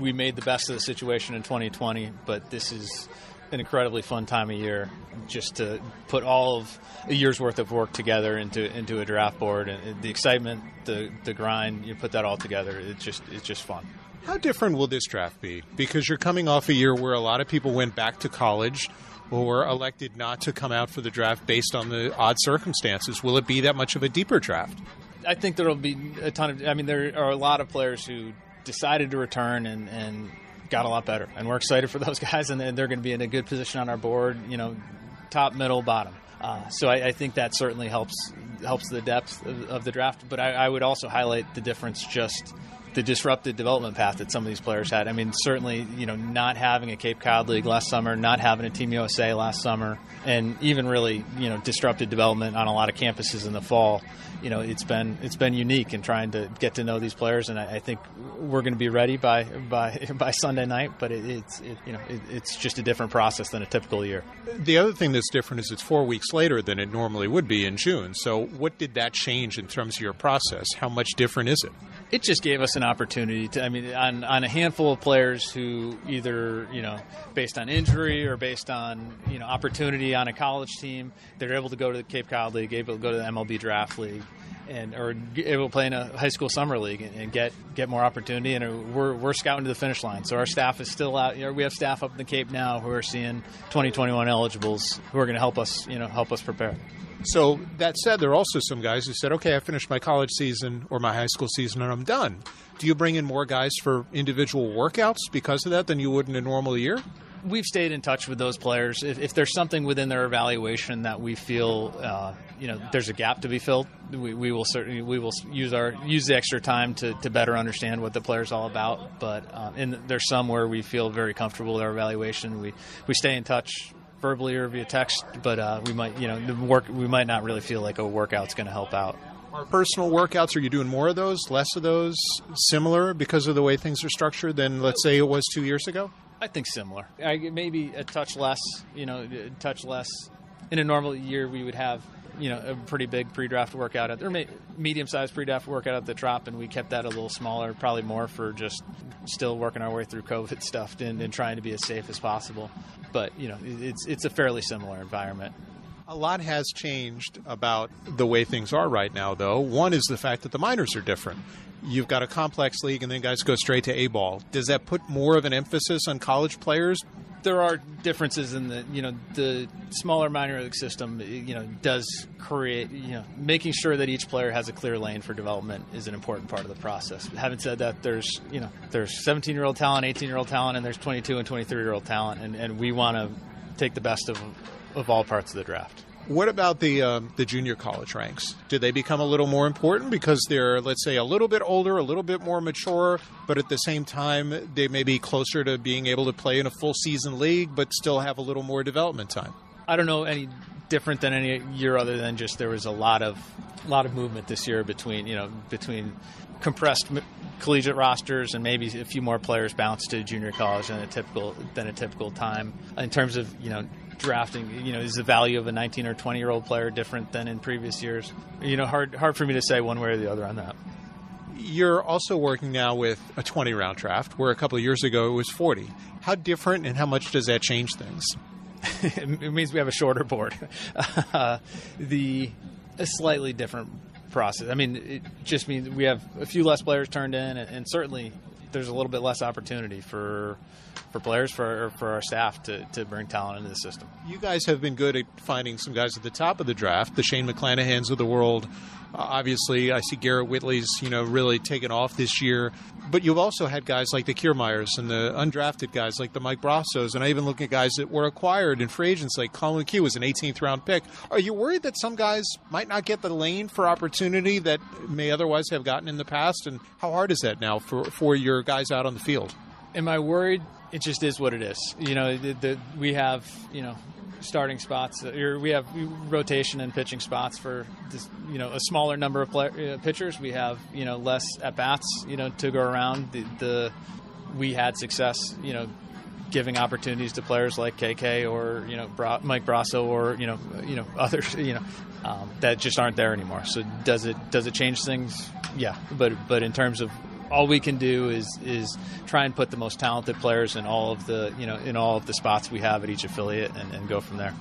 we made the best of the situation in 2020. But this is an incredibly fun time of year just to put all of a year's worth of work together into into a draft board and the excitement the the grind you put that all together it's just it's just fun How different will this draft be? Because you're coming off a year where a lot of people went back to college or elected not to come out for the draft based on the odd circumstances. Will it be that much of a deeper draft? I think there will be a ton of. I mean, there are a lot of players who decided to return and, and got a lot better, and we're excited for those guys, and they're going to be in a good position on our board. You know, top, middle, bottom. Uh, so I, I, think that certainly helps helps the depth of, of the draft. But I, I, would also highlight the difference just the disrupted development path that some of these players had. I mean, certainly, you know, not having a Cape Cod League last summer, not having a Team USA last summer, and even really, you know, disrupted development on a lot of campuses in the fall. You know, it's been it's been unique in trying to get to know these players, and I, I think we're going to be ready by by by Sunday night. But it, it's it, you know it, it's just a different process than a typical year. The other thing that's different is it's four weeks later than it normally would be in June. So, what did that change in terms of your process? How much different is it? it just gave us an opportunity to. I mean, on on a handful of players who either you know, based on injury or based on you know opportunity on a college team, they're able to go to the Cape Cod League, able to go to the MLB Draft League, and or able to play in a high school summer league and, and, get get more opportunity. And uh, we're we're scouting to the finish line. So our staff is still out. You know, we have staff up in the Cape now who are seeing 2021 eligibles who are going to help us you know help us prepare. So that said, there are also some guys who said, "Okay, I finished my college season or my high school season, and I'm done." Do you bring in more guys for individual workouts because of that than you would in a normal year? We've stayed in touch with those players. If, if there's something within their evaluation that we feel, uh, you know, there's a gap to be filled, we, we, will certainly we will use our use the extra time to, to better understand what the player's all about. But um, and there's some where we feel very comfortable with our evaluation. We we stay in touch verbally or via text, but uh, we might, you know, the work we might not really feel like a workout's going to help out. Personal workouts? Are you doing more of those, less of those, similar because of the way things are structured than let's say it was two years ago? I think similar. I, maybe a touch less. You know, a touch less. In a normal year, we would have you know a pretty big pre-draft workout at or medium-sized pre-draft workout at the Trop, and we kept that a little smaller, probably more for just still working our way through COVID stuff and, and trying to be as safe as possible. But you know, it's it's a fairly similar environment. A lot has changed about the way things are right now, though. One is the fact that the minors are different. You've got a complex league, and then guys go straight to A ball. Does that put more of an emphasis on college players there are differences in the you know the smaller minor league system you know does create you know making sure that each player has a clear lane for development is an important part of the process. Having said that, there's you know there's 17 year old talent, 18 year old talent, and there's 22 and 23 year old talent, and, and we want to take the best of of all parts of the draft. What about the um, the junior college ranks? Do they become a little more important because they're, let's say, a little bit older, a little bit more mature, but at the same time they may be closer to being able to play in a full season league, but still have a little more development time? I don't know any different than any year other than just there was a lot of lot of movement this year between you know between compressed collegiate rosters and maybe a few more players bounced to junior college than a typical than a typical time in terms of you know drafting, you know, is the value of a 19 or 20 year old player different than in previous years? You know, hard hard for me to say one way or the other on that. You're also working now with a 20 round draft, where a couple of years ago it was 40. How different and how much does that change things? it means we have a shorter board. Uh, the a slightly different process. I mean, it just means we have a few less players turned in, and, and certainly there's a little bit less opportunity for for players for for our staff to, to bring talent into the system. You guys have been good at finding some guys at the top of the draft, the Shane McClanahan's of the world. Uh, obviously, I see Garrett Whitley's you know really taken off this year, but you've also had guys like the Kiermaiers and the undrafted guys like the Mike Brosseaus, and I even look at guys that were acquired in free agents like Collin McHugh was an 18th round pick. Are you worried that some guys might not get the lane for opportunity that may otherwise have gotten in the past? And how hard is that now for for your guys out on the field? Am I worried? it just is what it is. You know, the, the, we have you know starting spots, or we have rotation and pitching spots for this, you know a smaller number of uh, pitchers. We have you know less at bats, you know, to go around. The, the we had success, you know, giving opportunities to players like KK or you know Bra- Mike Brosseau or you know you know others you know um, that just aren't there anymore. So does it does it change things? Yeah, but but in terms of all we can do is is try and put the most talented players in all of the you know in all of the spots we have at each affiliate and, and go from there.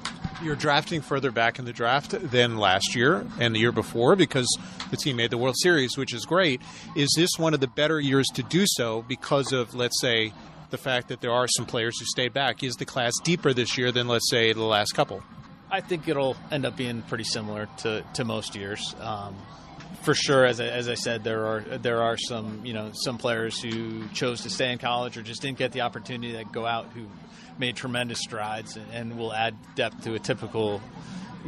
You're drafting further back in the draft than last year and the year before because the team made the World Series, which is great. Is this one of the better years to do so because of, let's say, the fact that there are some players who stayed back? Is the class deeper this year than, let's say, the last couple? I think it'll end up being pretty similar to, to most years. Um, for sure, as I, as I said, there are there are some you know some players who chose to stay in college or just didn't get the opportunity to go out who made tremendous strides and, will add depth to a typical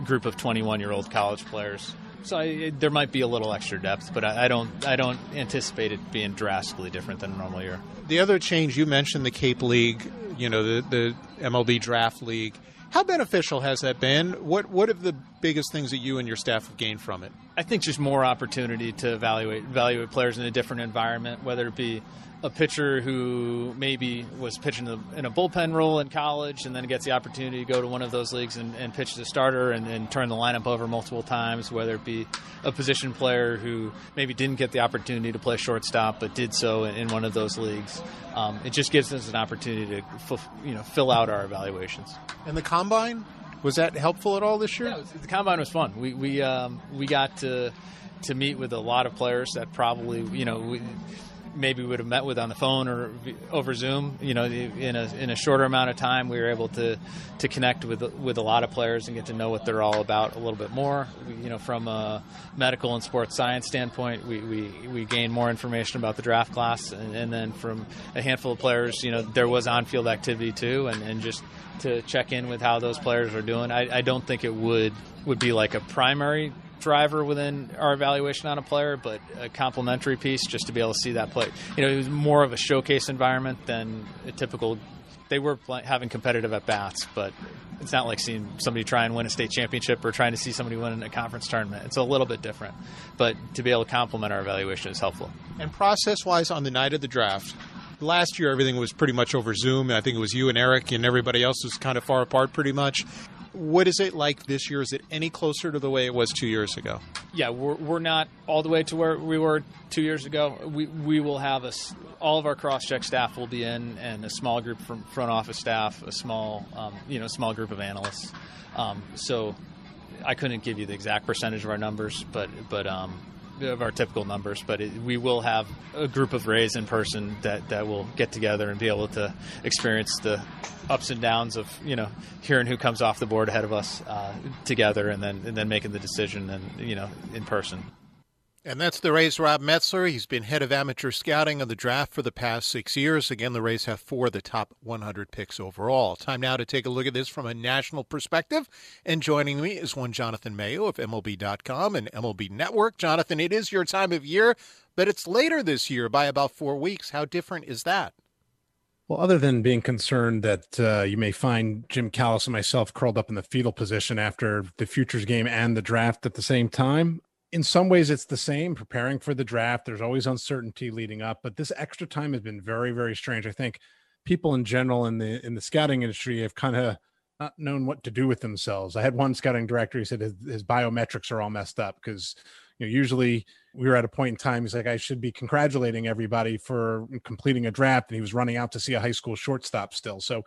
group of 21 year old college players. So I, there might be a little extra depth, but I, I don't I don't anticipate it being drastically different than a normal year. The other change you mentioned the Cape League, you know the the MLB Draft League. How beneficial has that been? What what are the biggest things that you and your staff have gained from it? I think just more opportunity to evaluate evaluate players in a different environment, whether it be a pitcher who maybe was pitching in a bullpen role in college and then gets the opportunity to go to one of those leagues and, and pitch as a starter and, and, turn the lineup over multiple times, whether it be a position player who maybe didn't get the opportunity to play shortstop but did so in, in one of those leagues. Um, it just gives us an opportunity to you know fill out our evaluations. And the combine was that helpful at all this year? Yeah, was, the combine was fun. We we um, we got to to meet with a lot of players that probably you know. We, maybe would have met with on the phone or over Zoom. You know, in a in a shorter amount of time, we were able to to connect with with a lot of players and get to know what they're all about a little bit more. You know, from a medical and sports science standpoint, we we, we gained more information about the draft class, and, and then from a handful of players, you know, there was on field activity too, and, and just to check in with how those players are doing. I, I don't think it would would be like a primary driver within our evaluation on a player, but a complementary piece just to be able to see that play. You know, it was more of a showcase environment than a typical. They were having competitive at bats, but it's not like seeing somebody try and win a state championship or trying to see somebody win a conference tournament. It's a little bit different, but to be able to complement our evaluation is helpful. And process wise, on the night of the draft, last year everything was pretty much over Zoom. I think it was you and Erik, and everybody else was kind of far apart pretty much. What is it like this year? Is it any closer to the way it was two years ago? Yeah, we're, we're not all the way to where we were two years ago. We, we will have a, all of our cross check staff will be in, and a small group from front office staff, a small um, you know small group of analysts. Um, so I couldn't give you the exact percentage of our numbers, but but um, of our typical numbers, but it, we will have a group of Rays in person that, that will get together and be able to experience the ups and downs of you know hearing who comes off the board ahead of us uh, together, and then and then making the decision and you know in person. And that's the Rays' Rob Metzler. He's been head of amateur scouting of the draft for the past six years. Again, the Rays have four of the top 100 picks overall. Time now to take a look at this from a national perspective. And joining me is one Jonathan Mayo of MLB.com and MLB Network. Jonathan, it is your time of year, but it's later this year by about four weeks. How different is that? Well, other than being concerned that uh, you may find Jim Callis and myself curled up in the fetal position after the futures game and the draft at the same time, in some ways it's the same preparing for the draft there's always uncertainty leading up but this extra time has been very very strange. I think people in general in the in the scouting industry have kind of not known what to do with themselves. I had one scouting director he said his, his biometrics are all messed up because you know usually we were at a point in time he's like i should be congratulating everybody for completing a draft and he was running out to see a high school shortstop still. So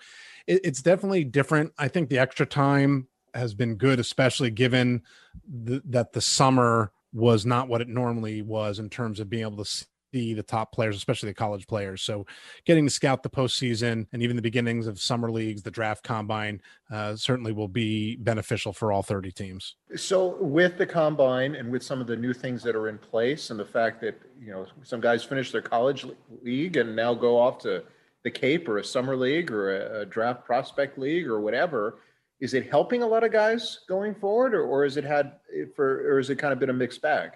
it, it's definitely different. I think the extra time has been good, especially given that the summer was not what it normally was in terms of being able to see the top players, especially the college players. So, getting to scout the postseason and even the beginnings of summer leagues, the draft combine, uh, certainly will be beneficial for all 30 teams. So, with the combine and with some of the new things that are in place, and the fact that you know some guys finish their college league and now go off to the Cape or a summer league or a, a draft prospect league or whatever is it helping a lot of guys going forward or, or is it had for or is it kind of been a mixed bag?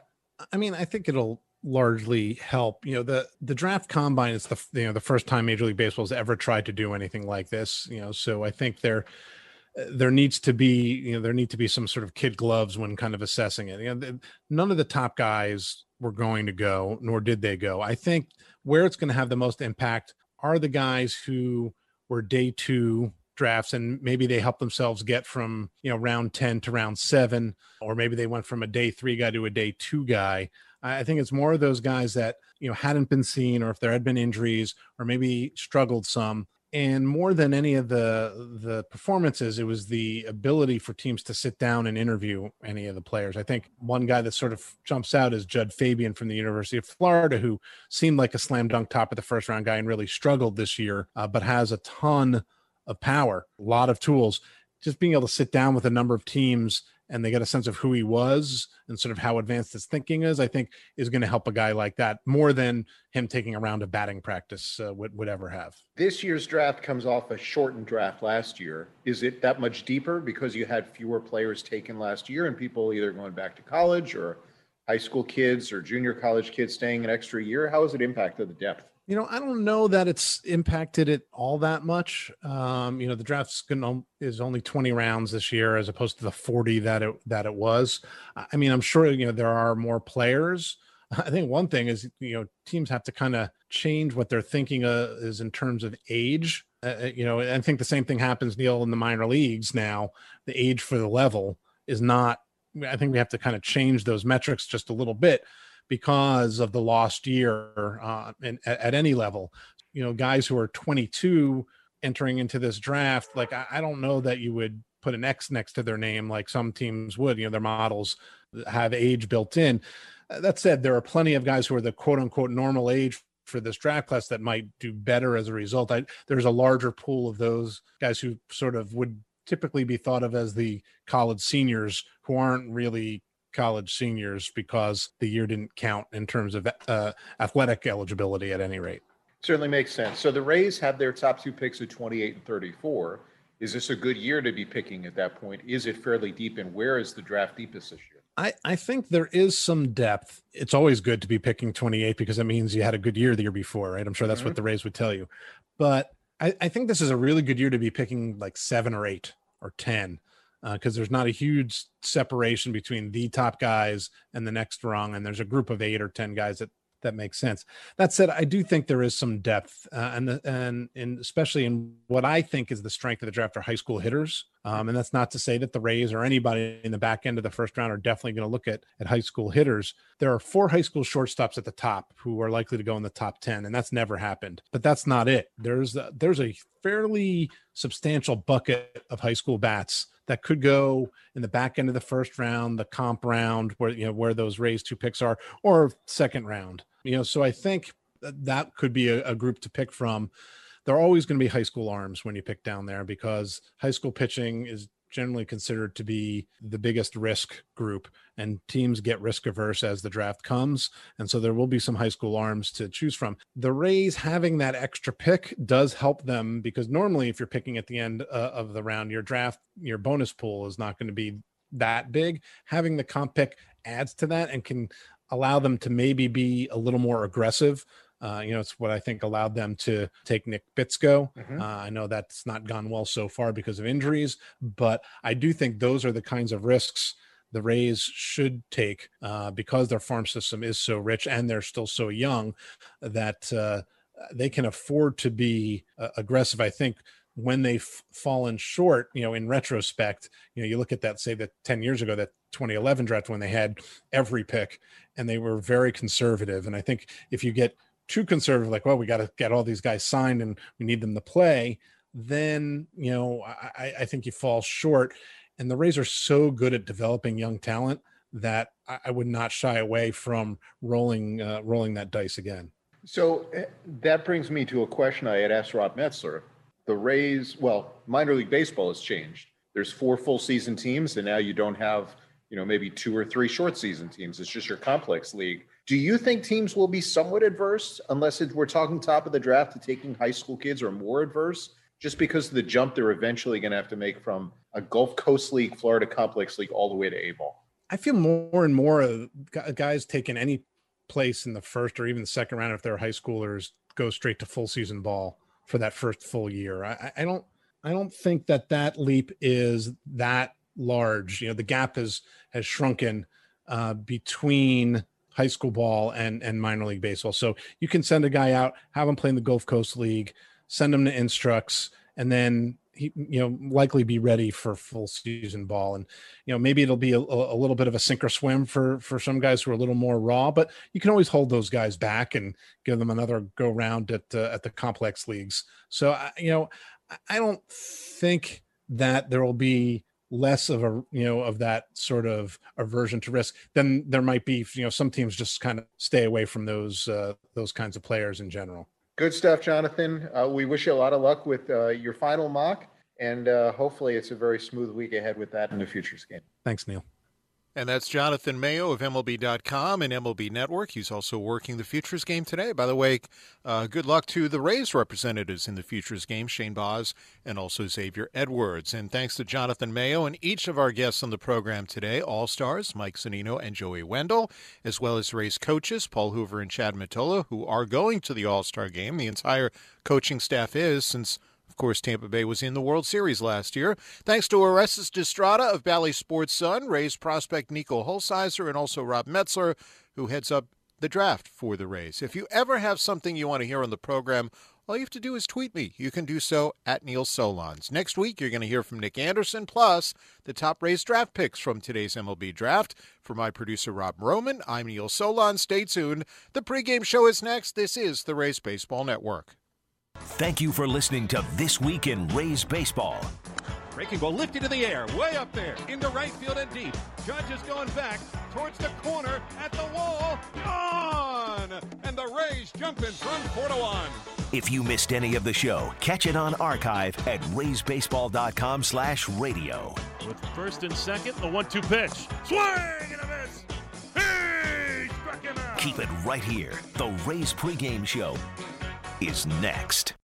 I mean i think it'll largely help. You know the the draft combine is the you know the first time major league baseball has ever tried to do anything like this you know so i think there there needs to be you know there need to be some sort of kid gloves when kind of assessing it. You know none of the top guys were going to go nor did they go. I think where it's going to have the most impact are the guys who were day two drafts and maybe they help themselves get from you know round 10 to round 7 or maybe they went from a day 3 guy to a day 2 guy. I think it's more of those guys that you know hadn't been seen or if there had been injuries or maybe struggled some. And more than any of the the performances it was the ability for teams to sit down and interview any of the players. I think one guy that sort of jumps out is Jud Fabian from the university of florida who seemed like a slam dunk top of the first round guy and really struggled this year uh, but has a ton of power a lot of tools just being able to sit down with a number of teams and they get a sense of who he was and sort of how advanced his thinking is, I think is going to help a guy like that more than him taking a round of batting practice uh, would, would ever have. This year's draft comes off a shortened draft last year. Is it that much deeper because you had fewer players taken last year and people either going back to college or high school kids or junior college kids staying an extra year? How has it impacted the depth? You know, I don't know that it's impacted it all that much. Um, you know, the draft's gonna is only 20 rounds this year as opposed to the 40 that it that it was. I mean, I'm sure you know there are more players. I think one thing is you know teams have to kind of change what they're thinking uh, is in terms of age. Uh, uh you know, I think the same thing happens, Neil, in the minor leagues now. The age for the level is not. I think we have to kind of change those metrics just a little bit because of the lost year uh, and at, at, any level. You know, guys who are 22 entering into this draft, like I, I don't know that you would put an X next to their name like some teams would. You know, their models have age built in. Uh, that said, there are plenty of guys who are the quote unquote normal age for this draft class that might do better as a result. I, there's a larger pool of those guys who sort of would typically be thought of as the college seniors who aren't really college seniors because the year didn't count in terms of uh, athletic eligibility at any rate. Certainly makes sense. So the Rays have their top two picks at 28 and 34. Is this a good year to be picking at that point? Is it fairly deep? And where is the draft deepest this year? I, I think there is some depth. It's always good to be picking 28 because it means you had a good year the year before, right? I'm sure that's mm-hmm. what the Rays would tell you. But I, I think this is a really good year to be picking like seven or eight or 10 because uh, there's not a huge separation between the top guys and the next rung, and there's a group of eight or ten guys that that makes sense. That said, I do think there is some depth, uh, and and and especially in what I think is the strength of the draft are high school hitters. Um, and that's not to say that the Rays or anybody in the back end of the first round are definitely going to look at at high school hitters. There are four high school shortstops at the top who are likely to go in the top ten, and that's never happened. But that's not it. There's a, there's a fairly substantial bucket of high school bats that could go in the back end of the first round, the comp round, where you know where those Rays two picks are, or second round. You know, so I think that could be a, a group to pick from. There are always going to be high school arms when you pick down there because high school pitching is generally considered to be the biggest risk group and teams get risk averse as the draft comes and so there will be some high school arms to choose from. The rays having that extra pick does help them because normally if you're picking at the end uh, of the round your draft your bonus pool is not going to be that big. Having the comp pick adds to that and can allow them to maybe be a little more aggressive uh, you know, it's what I think allowed them to take Nick Bitsko. Mm-hmm. Uh, I know that's not gone well so far because of injuries, but I do think those are the kinds of risks the Rays should take uh, because their farm system is so rich and they're still so young that uh, they can afford to be uh, aggressive. I think when they've fallen short, you know, in retrospect, you know, you look at that, say that 10 years ago, that 2011 draft when they had every pick and they were very conservative. And I think if you get too conservative, like, well, we got to get all these guys signed and we need them to play, then, you know, I, I think you fall short. And the Rays are so good at developing young talent that I, I would not shy away from rolling uh, rolling that dice again. So eh, that brings me to a question I had asked Rob Metzler. The Rays, well, minor league baseball has changed. There's four full season teams, and now you don't have, you know, maybe two or three short season teams. It's just your complex league. Do you think teams will be somewhat adverse, unless we're talking top of the draft, to taking high school kids or more adverse, just because of the jump they're eventually going to have to make from a Gulf Coast League, Florida Complex League, all the way to A ball? I feel more and more of guys taking any place in the first or even the second round if they're high schoolers go straight to full season ball for that first full year. I, I don't I don't think that that leap is that large. You know, the gap has has shrunken uh, between high school ball and and minor league baseball. So you can send a guy out, have him play in the Gulf Coast League, send him to Instructs, and then he you know likely be ready for full season ball and you know maybe it'll be a, a, little bit of a sink or swim for for some guys who are a little more raw but you can always hold those guys back and give them another go round at uh, at the complex leagues so you know i don't think that there will be less of a you know of that sort of aversion to risk then there might be you know some teams just kind of stay away from those uh, those kinds of players in general Good stuff, Jonathan. Uh, we wish you a lot of luck with uh, your final mock, and uh, hopefully it's a very smooth week ahead with that in the futures game. Thanks, Neil. And that's Jonathan Mayo of MLB.com and MLB Network. He's also working the Futures game today. By the way, uh, good luck to the Rays representatives in the Futures game, Shane Baz and also Xavier Edwards. And thanks to Jonathan Mayo and each of our guests on the program today, All Stars, Mike Zunino and Joey Wendle, as well as Rays coaches, Paul Hoover and Chad Mottola, who are going to the All Star game. The entire coaching staff is, since of course, Tampa Bay was in the World Series last year. Thanks to Orestes Destrade of Bally Sports Sun, Rays prospect Nico Hulsizer, and also Rob Metzler, who heads up the draft for the Rays. If you ever have something you want to hear on the program, all you have to do is tweet me. You can do so at Neil Solondz. Next week, you're going to hear from Nick Anderson, plus the top Rays draft picks from today's MLB draft. For my producer, Rob Roman, I'm Neil Solondz. Stay tuned. The pregame show is next. This is the Rays Baseball Network. Thank you for listening to This Week in Rays Baseball. Breaking ball lifted to the air, way up there, into right field and deep. Judge is going back towards the corner, at the wall, gone! And the Rays jump in front 4 to 1. If you missed any of the show, catch it on archive at raysbaseball.com slash radio. With first and second, the one-two pitch. Swing and a miss! He struck him out! Keep it right here. The Rays pregame show is next.